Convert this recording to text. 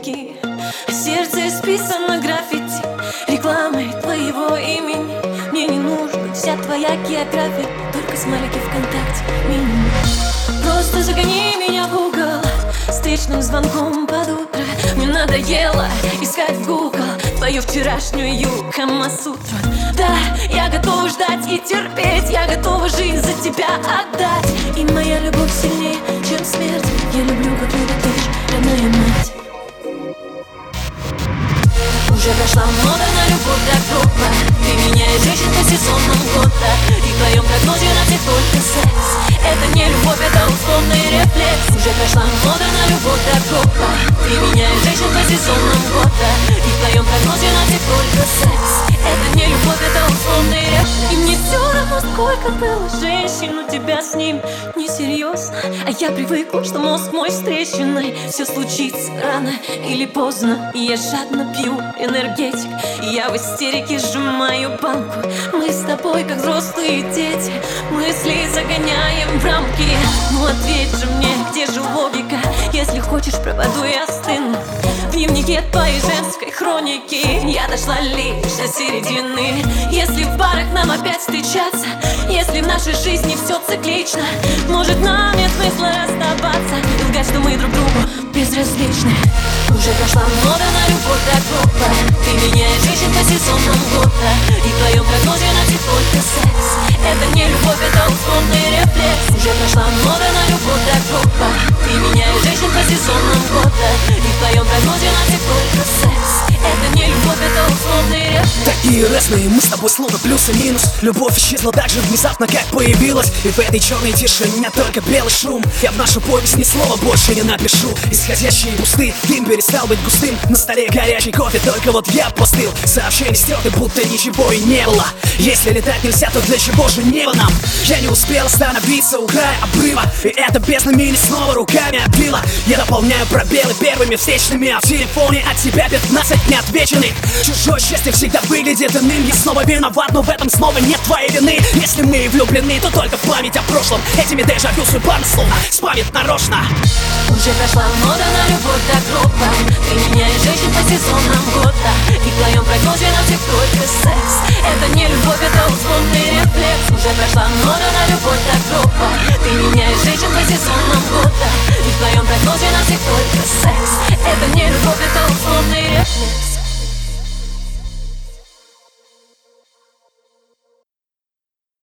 А сердце исписано граффити Рекламой твоего имени. Мне не нужна вся твоя география Только смайлики ВКонтакте. Минимум Просто загони меня в угол. Встречным звонком под утро. Мне надоело искать в Google Твою вчерашнюю Камасутру. Да, я готова ждать и терпеть. Я готова жизнь за тебя отдать сезонам года И в твоем прогнозе на всех только секс Это не любовь, это условный сколько было у тебя с ним? Несерьезно, а я привыкла, что мозг мой встреченный. Все случится рано или поздно. Я жадно пью энергетик. Я в истерике сжимаю банку. Мы с тобой как взрослые дети. Мысли загоняем в рамки. Ну ответь же мне, где же логика? Если хочешь, пропаду и остыну Дневнике твоей женской хроники. Я дошла лишь до середины. Если в барах нам опять встречаться Если в нашей жизни все циклично Может нам нет смысла расставаться И лгать, что мы друг другу безразличны. Уже прошла мода на любовь до гроба Ты меняешь женщин по сезонам года разные мы с тобой словно плюс и минус. Любовь исчезла так же внезапно, как появилась. И в этой черной тишине только белый шум. Я в нашу повесть ни слова больше не напишу. Исходящие пусты, дым перестал быть густым. На столе горячий кофе, только вот я постыл. Сообщение стерты, будто ничего и не было. Если летать нельзя, то для чего же небо нам? Я не успел остановиться у края обрыва. И эта бездна меня снова руками обвила. Я дополняю пробелы первыми встречными. А в телефоне от тебя 15 неотвеченных. Чужое счастье всегда выглядит иным Я снова виноват, но в этом снова нет твоей вины. Если мы влюблены, то только в память о прошлом. Этими дежавю судьба словно спамит нарочно. Уже прошла мода на любовь до гроба Ты меняешь женщин по сезонам года. И в твоем прогнозе на всех только секс. Это не любовь, это условный рефлекс. Уже прошла мода на любовь до гроба Ты меняешь женщин